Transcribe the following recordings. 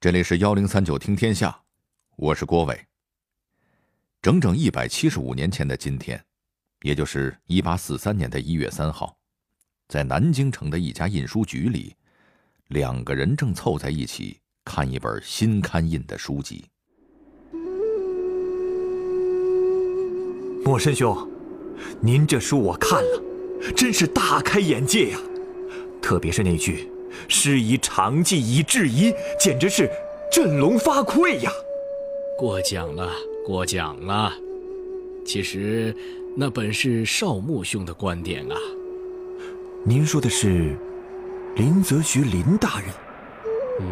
这里是幺零三九听天下，我是郭伟。整整一百七十五年前的今天，也就是一八四三年的一月三号，在南京城的一家印书局里，两个人正凑在一起看一本新刊印的书籍。莫深兄，您这书我看了，真是大开眼界呀！特别是那句。师夷长技以制夷，简直是振聋发聩呀！过奖了，过奖了。其实，那本是少穆兄的观点啊。您说的是林则徐林大人？嗯，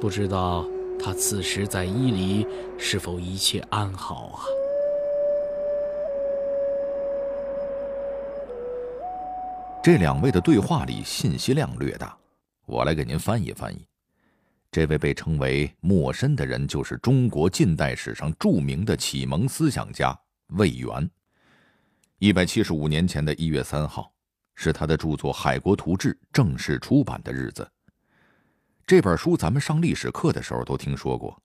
不知道他此时在伊犁是否一切安好啊？这两位的对话里信息量略大，我来给您翻译翻译。这位被称为莫深的人，就是中国近代史上著名的启蒙思想家魏源。一百七十五年前的一月三号，是他的著作《海国图志》正式出版的日子。这本书咱们上历史课的时候都听说过，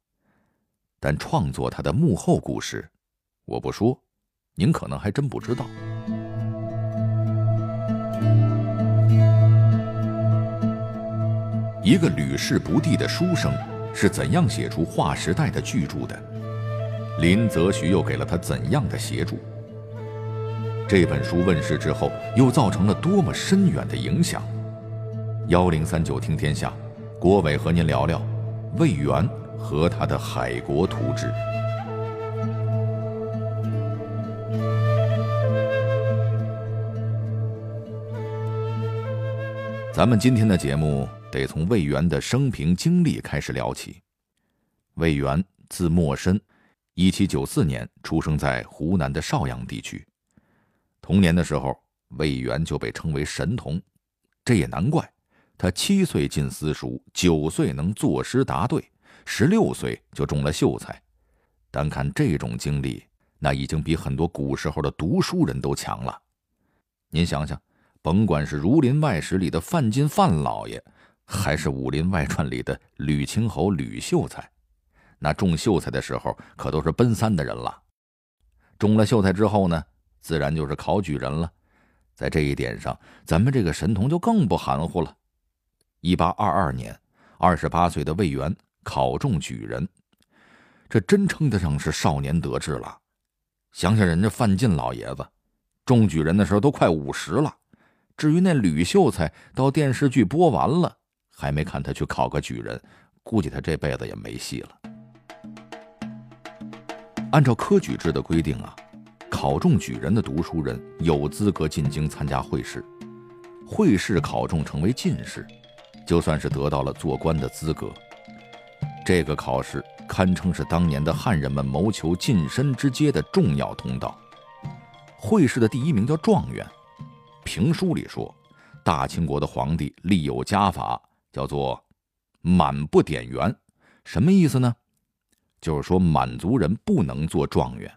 但创作它的幕后故事，我不说，您可能还真不知道。一个屡试不第的书生是怎样写出划时代的巨著的？林则徐又给了他怎样的协助？这本书问世之后，又造成了多么深远的影响？幺零三九听天下，郭伟和您聊聊魏源和他的《海国图志》。咱们今天的节目。得从魏源的生平经历开始聊起。魏源字默深，一七九四年出生在湖南的邵阳地区。童年的时候，魏源就被称为神童，这也难怪。他七岁进私塾，九岁能作诗答对，十六岁就中了秀才。单看这种经历，那已经比很多古时候的读书人都强了。您想想，甭管是《儒林外史》里的范进范老爷。还是《武林外传》里的吕青侯吕秀才，那中秀才的时候可都是奔三的人了。中了秀才之后呢，自然就是考举人了。在这一点上，咱们这个神童就更不含糊了。一八二二年，二十八岁的魏源考中举人，这真称得上是少年得志了。想想人家范进老爷子，中举人的时候都快五十了。至于那吕秀才，到电视剧播完了。还没看他去考个举人，估计他这辈子也没戏了。按照科举制的规定啊，考中举人的读书人有资格进京参加会试，会试考中成为进士，就算是得到了做官的资格。这个考试堪称是当年的汉人们谋求晋升之阶的重要通道。会试的第一名叫状元，评书里说，大清国的皇帝立有家法。叫做满不点员，什么意思呢？就是说满族人不能做状元，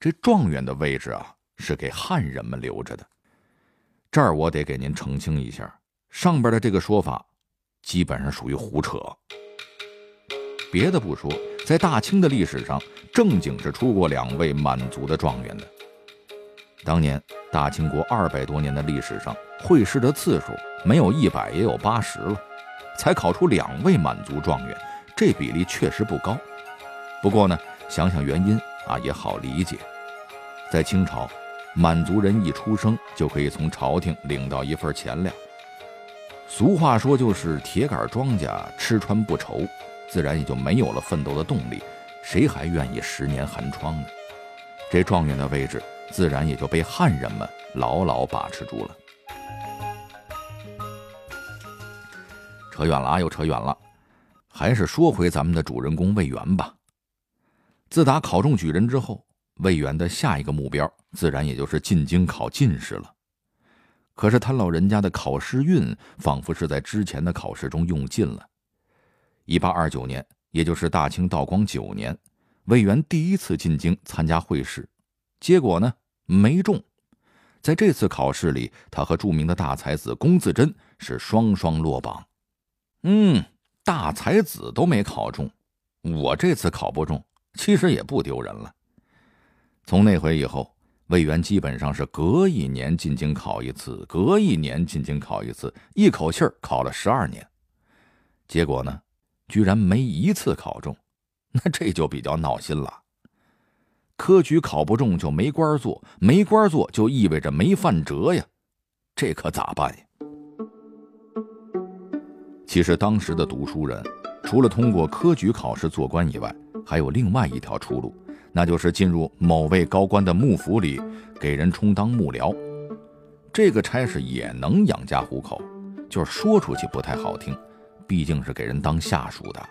这状元的位置啊是给汉人们留着的。这儿我得给您澄清一下，上边的这个说法基本上属于胡扯。别的不说，在大清的历史上，正经是出过两位满族的状元的。当年大清国二百多年的历史上，会试的次数没有一百也有八十了。才考出两位满族状元，这比例确实不高。不过呢，想想原因啊，也好理解。在清朝，满族人一出生就可以从朝廷领到一份钱粮。俗话说就是铁杆庄稼吃穿不愁，自然也就没有了奋斗的动力。谁还愿意十年寒窗呢？这状元的位置，自然也就被汉人们牢牢把持住了。扯远了啊，又扯远了，还是说回咱们的主人公魏源吧。自打考中举人之后，魏源的下一个目标自然也就是进京考进士了。可是他老人家的考试运仿佛是在之前的考试中用尽了。一八二九年，也就是大清道光九年，魏源第一次进京参加会试，结果呢没中。在这次考试里，他和著名的大才子龚自珍是双双落榜。嗯，大才子都没考中，我这次考不中，其实也不丢人了。从那回以后，魏源基本上是隔一年进京考一次，隔一年进京考一次，一口气儿考了十二年。结果呢，居然没一次考中，那这就比较闹心了。科举考不中就没官做，没官做就意味着没饭辙呀，这可咋办呀？其实当时的读书人，除了通过科举考试做官以外，还有另外一条出路，那就是进入某位高官的幕府里，给人充当幕僚。这个差事也能养家糊口，就是说出去不太好听，毕竟是给人当下属的，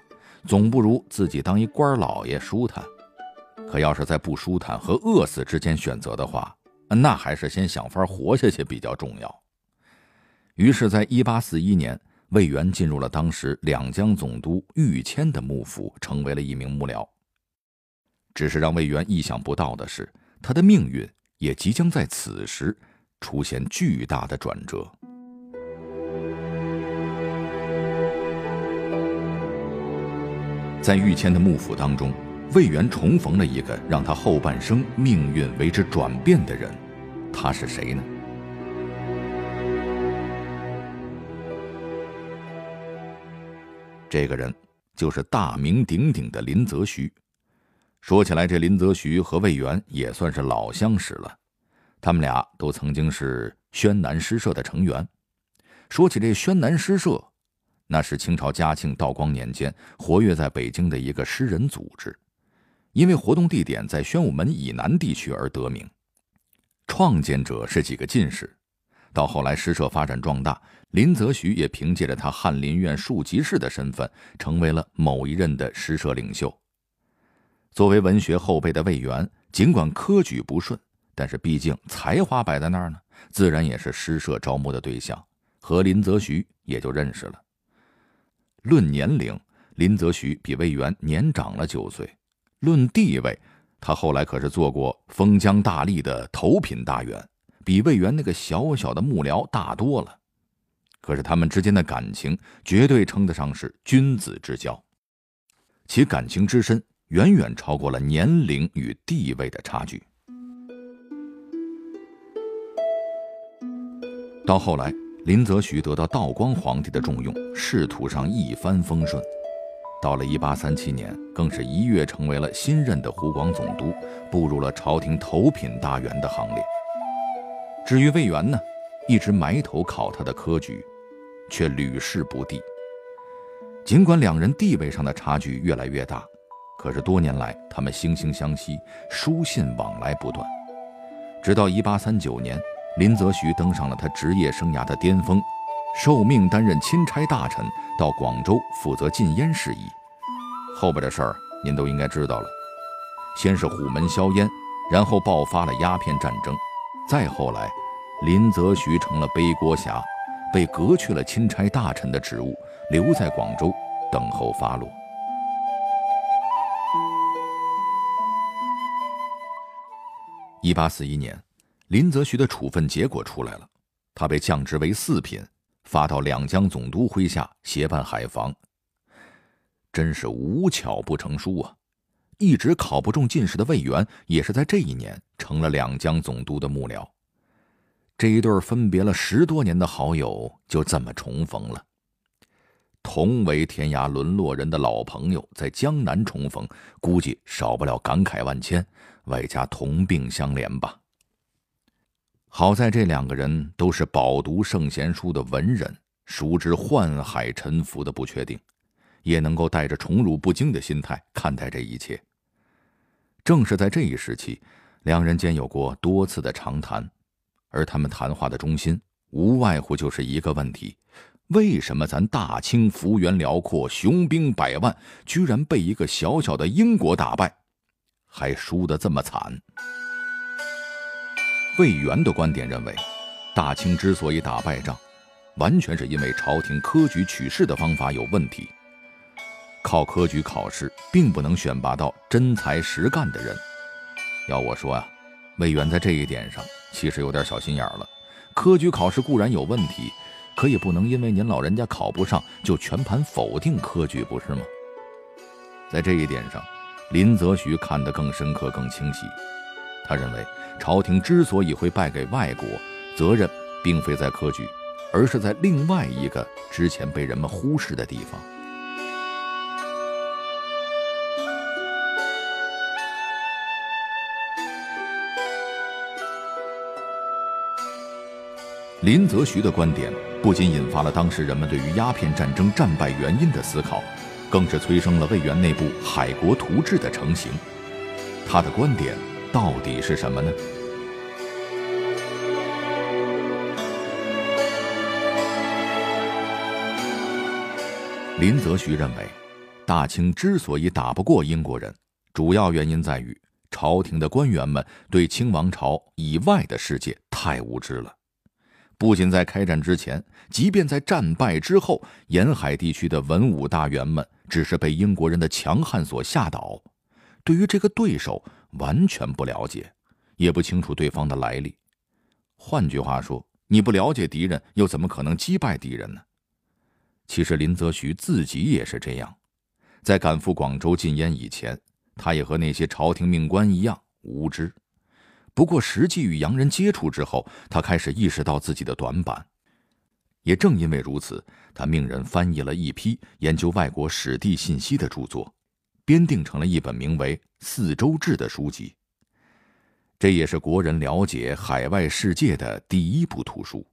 总不如自己当一官老爷舒坦。可要是在不舒坦和饿死之间选择的话，那还是先想法活下去比较重要。于是，在一八四一年。魏源进入了当时两江总督玉谦的幕府，成为了一名幕僚。只是让魏源意想不到的是，他的命运也即将在此时出现巨大的转折。在玉谦的幕府当中，魏源重逢了一个让他后半生命运为之转变的人，他是谁呢？这个人就是大名鼎鼎的林则徐。说起来，这林则徐和魏源也算是老相识了，他们俩都曾经是宣南诗社的成员。说起这宣南诗社，那是清朝嘉庆、道光年间活跃在北京的一个诗人组织，因为活动地点在宣武门以南地区而得名。创建者是几个进士。到后来，诗社发展壮大，林则徐也凭借着他翰林院庶吉士的身份，成为了某一任的诗社领袖。作为文学后辈的魏源，尽管科举不顺，但是毕竟才华摆在那儿呢，自然也是诗社招募的对象，和林则徐也就认识了。论年龄，林则徐比魏源年长了九岁；论地位，他后来可是做过封疆大吏的头品大员。比魏源那个小小的幕僚大多了，可是他们之间的感情绝对称得上是君子之交，其感情之深远远超过了年龄与地位的差距。到后来，林则徐得到道光皇帝的重用，仕途上一帆风顺。到了一八三七年，更是一跃成为了新任的湖广总督，步入了朝廷头品大员的行列。至于魏源呢，一直埋头考他的科举，却屡试不第。尽管两人地位上的差距越来越大，可是多年来他们惺惺相惜，书信往来不断。直到1839年，林则徐登上了他职业生涯的巅峰，受命担任钦差大臣，到广州负责禁烟事宜。后边的事儿您都应该知道了，先是虎门销烟，然后爆发了鸦片战争。再后来，林则徐成了背锅侠，被革去了钦差大臣的职务，留在广州等候发落。一八四一年，林则徐的处分结果出来了，他被降职为四品，发到两江总督麾下协办海防。真是无巧不成书啊！一直考不中进士的魏源，也是在这一年成了两江总督的幕僚。这一对分别了十多年的好友，就这么重逢了。同为天涯沦落人的老朋友，在江南重逢，估计少不了感慨万千，外加同病相怜吧。好在这两个人都是饱读圣贤书的文人，熟知宦海沉浮的不确定，也能够带着宠辱不惊的心态看待这一切。正是在这一时期，两人间有过多次的长谈，而他们谈话的中心无外乎就是一个问题：为什么咱大清幅员辽阔、雄兵百万，居然被一个小小的英国打败，还输得这么惨？魏源的观点认为，大清之所以打败仗，完全是因为朝廷科举取士的方法有问题。靠科举考试并不能选拔到真才实干的人。要我说啊，魏源在这一点上其实有点小心眼了。科举考试固然有问题，可也不能因为您老人家考不上就全盘否定科举，不是吗？在这一点上，林则徐看得更深刻、更清晰。他认为，朝廷之所以会败给外国，责任并非在科举，而是在另外一个之前被人们忽视的地方。林则徐的观点不仅引发了当时人们对于鸦片战争战败原因的思考，更是催生了魏源内部《海国图志》的成型。他的观点到底是什么呢？林则徐认为，大清之所以打不过英国人，主要原因在于朝廷的官员们对清王朝以外的世界太无知了。不仅在开战之前，即便在战败之后，沿海地区的文武大员们只是被英国人的强悍所吓倒，对于这个对手完全不了解，也不清楚对方的来历。换句话说，你不了解敌人，又怎么可能击败敌人呢？其实林则徐自己也是这样，在赶赴广州禁烟以前，他也和那些朝廷命官一样无知。不过，实际与洋人接触之后，他开始意识到自己的短板。也正因为如此，他命人翻译了一批研究外国史地信息的著作，编订成了一本名为《四周志》的书籍。这也是国人了解海外世界的第一部图书。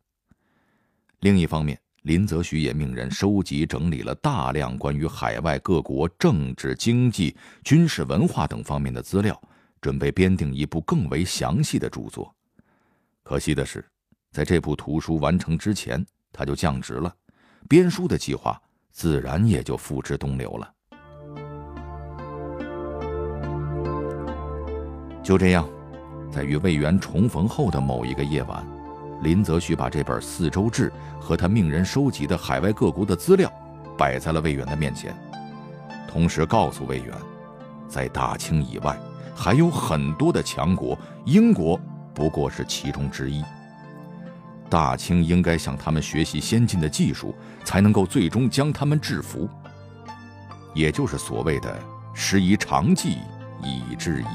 另一方面，林则徐也命人收集整理了大量关于海外各国政治、经济、军事、文化等方面的资料。准备编定一部更为详细的著作，可惜的是，在这部图书完成之前，他就降职了，编书的计划自然也就付之东流了。就这样，在与魏源重逢后的某一个夜晚，林则徐把这本《四周志》和他命人收集的海外各国的资料摆在了魏源的面前，同时告诉魏源，在大清以外。还有很多的强国，英国不过是其中之一。大清应该向他们学习先进的技术，才能够最终将他们制服。也就是所谓的“师夷长技以制夷”。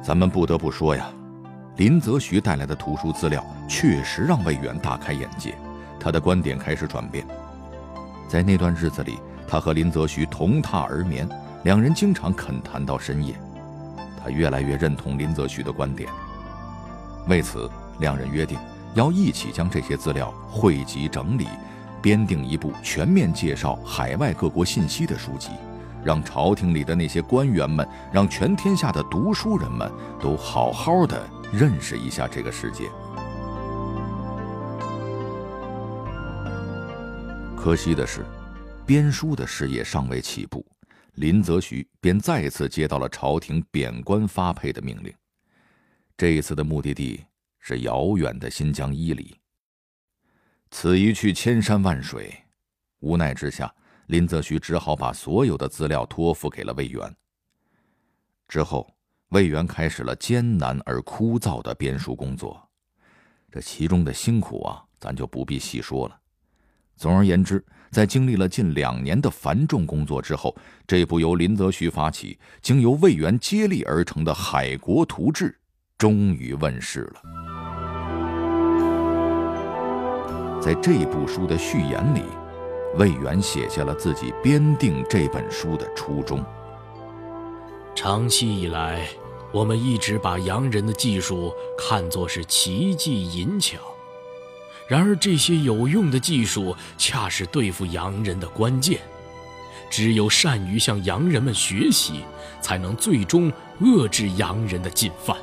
咱们不得不说呀，林则徐带来的图书资料确实让魏源大开眼界，他的观点开始转变。在那段日子里。他和林则徐同榻而眠，两人经常恳谈到深夜。他越来越认同林则徐的观点，为此，两人约定要一起将这些资料汇集整理，编定一部全面介绍海外各国信息的书籍，让朝廷里的那些官员们，让全天下的读书人们都好好的认识一下这个世界。可惜的是。编书的事业尚未起步，林则徐便再次接到了朝廷贬官发配的命令。这一次的目的地是遥远的新疆伊犁。此一去千山万水，无奈之下，林则徐只好把所有的资料托付给了魏源。之后，魏源开始了艰难而枯燥的编书工作，这其中的辛苦啊，咱就不必细说了。总而言之，在经历了近两年的繁重工作之后，这部由林则徐发起、经由魏源接力而成的《海国图志》终于问世了。在这部书的序言里，魏源写下了自己编订这本书的初衷。长期以来，我们一直把洋人的技术看作是奇技淫巧。然而，这些有用的技术恰是对付洋人的关键。只有善于向洋人们学习，才能最终遏制洋人的进犯。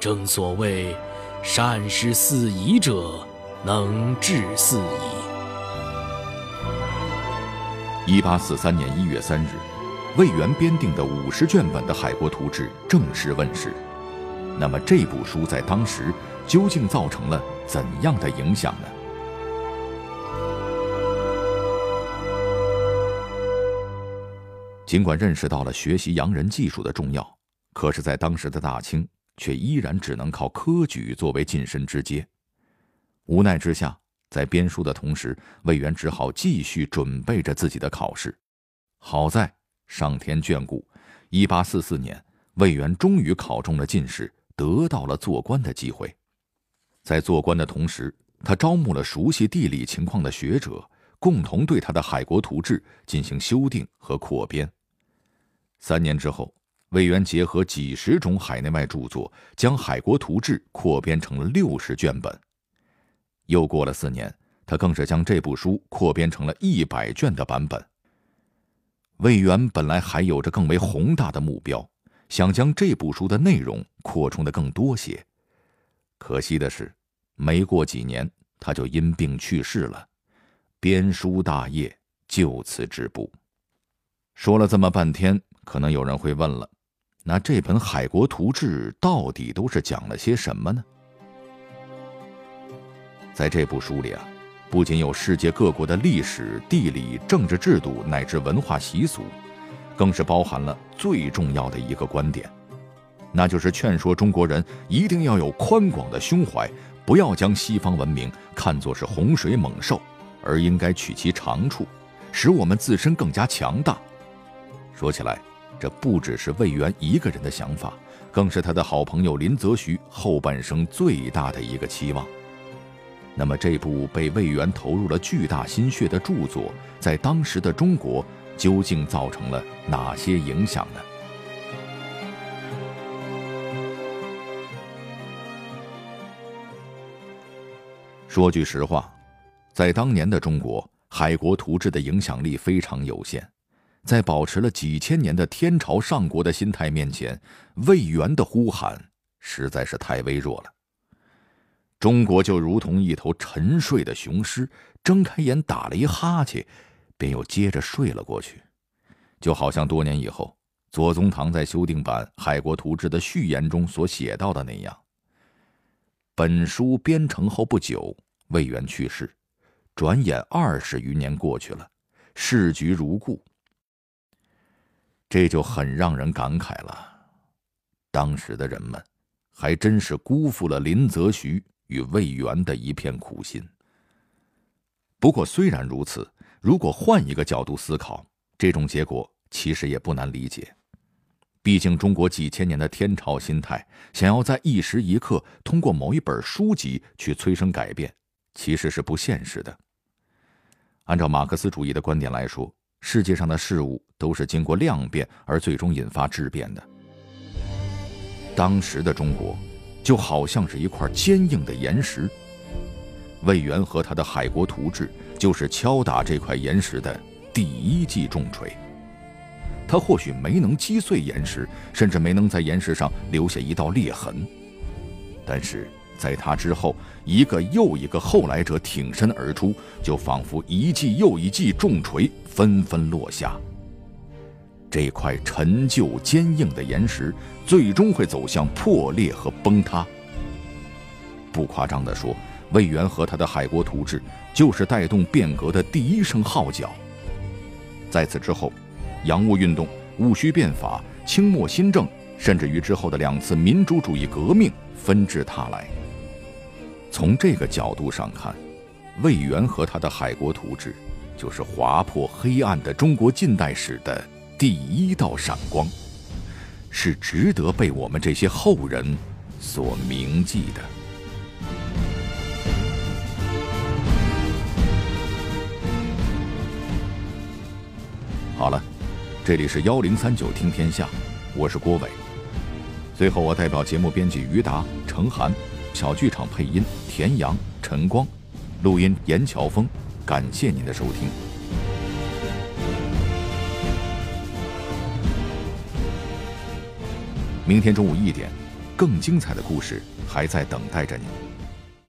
正所谓，善施四夷者，能治四夷。一八四三年一月三日，魏源编订的五十卷本的《海国图志》正式问世。那么，这部书在当时究竟造成了？怎样的影响呢？尽管认识到了学习洋人技术的重要，可是，在当时的大清，却依然只能靠科举作为晋升之阶。无奈之下，在编书的同时，魏源只好继续准备着自己的考试。好在上天眷顾，一八四四年，魏源终于考中了进士，得到了做官的机会。在做官的同时，他招募了熟悉地理情况的学者，共同对他的《海国图志》进行修订和扩编。三年之后，魏源结合几十种海内外著作，将《海国图志》扩编成了六十卷本。又过了四年，他更是将这部书扩编成了一百卷的版本。魏源本来还有着更为宏大的目标，想将这部书的内容扩充的更多些。可惜的是，没过几年他就因病去世了，编书大业就此止步。说了这么半天，可能有人会问了，那这本《海国图志》到底都是讲了些什么呢？在这部书里啊。不仅有世界各国的历史、地理、政治制度乃至文化习俗，更是包含了最重要的一个观点，那就是劝说中国人一定要有宽广的胸怀，不要将西方文明看作是洪水猛兽，而应该取其长处，使我们自身更加强大。说起来，这不只是魏源一个人的想法，更是他的好朋友林则徐后半生最大的一个期望。那么，这部被魏源投入了巨大心血的著作，在当时的中国究竟造成了哪些影响呢？说句实话，在当年的中国，《海国图志》的影响力非常有限，在保持了几千年的天朝上国的心态面前，魏源的呼喊实在是太微弱了。中国就如同一头沉睡的雄狮，睁开眼打了一哈欠，便又接着睡了过去，就好像多年以后左宗棠在修订版《海国图志》的序言中所写到的那样。本书编成后不久，魏源去世，转眼二十余年过去了，事局如故。这就很让人感慨了，当时的人们，还真是辜负了林则徐。与魏源的一片苦心。不过，虽然如此，如果换一个角度思考，这种结果其实也不难理解。毕竟，中国几千年的天朝心态，想要在一时一刻通过某一本书籍去催生改变，其实是不现实的。按照马克思主义的观点来说，世界上的事物都是经过量变而最终引发质变的。当时的中国。就好像是一块坚硬的岩石，魏源和他的《海国图志》就是敲打这块岩石的第一记重锤。他或许没能击碎岩石，甚至没能在岩石上留下一道裂痕，但是在他之后，一个又一个后来者挺身而出，就仿佛一记又一记重锤纷纷落下。这块陈旧坚硬的岩石，最终会走向破裂和崩塌。不夸张地说，魏源和他的《海国图志》就是带动变革的第一声号角。在此之后，洋务运动、戊戌变法、清末新政，甚至于之后的两次民主主义革命纷至沓来。从这个角度上看，魏源和他的《海国图志》就是划破黑暗的中国近代史的。第一道闪光，是值得被我们这些后人所铭记的。好了，这里是幺零三九听天下，我是郭伟。最后，我代表节目编辑于达、程涵，小剧场配音田阳、陈光，录音严乔峰，感谢您的收听。明天中午一点，更精彩的故事还在等待着你。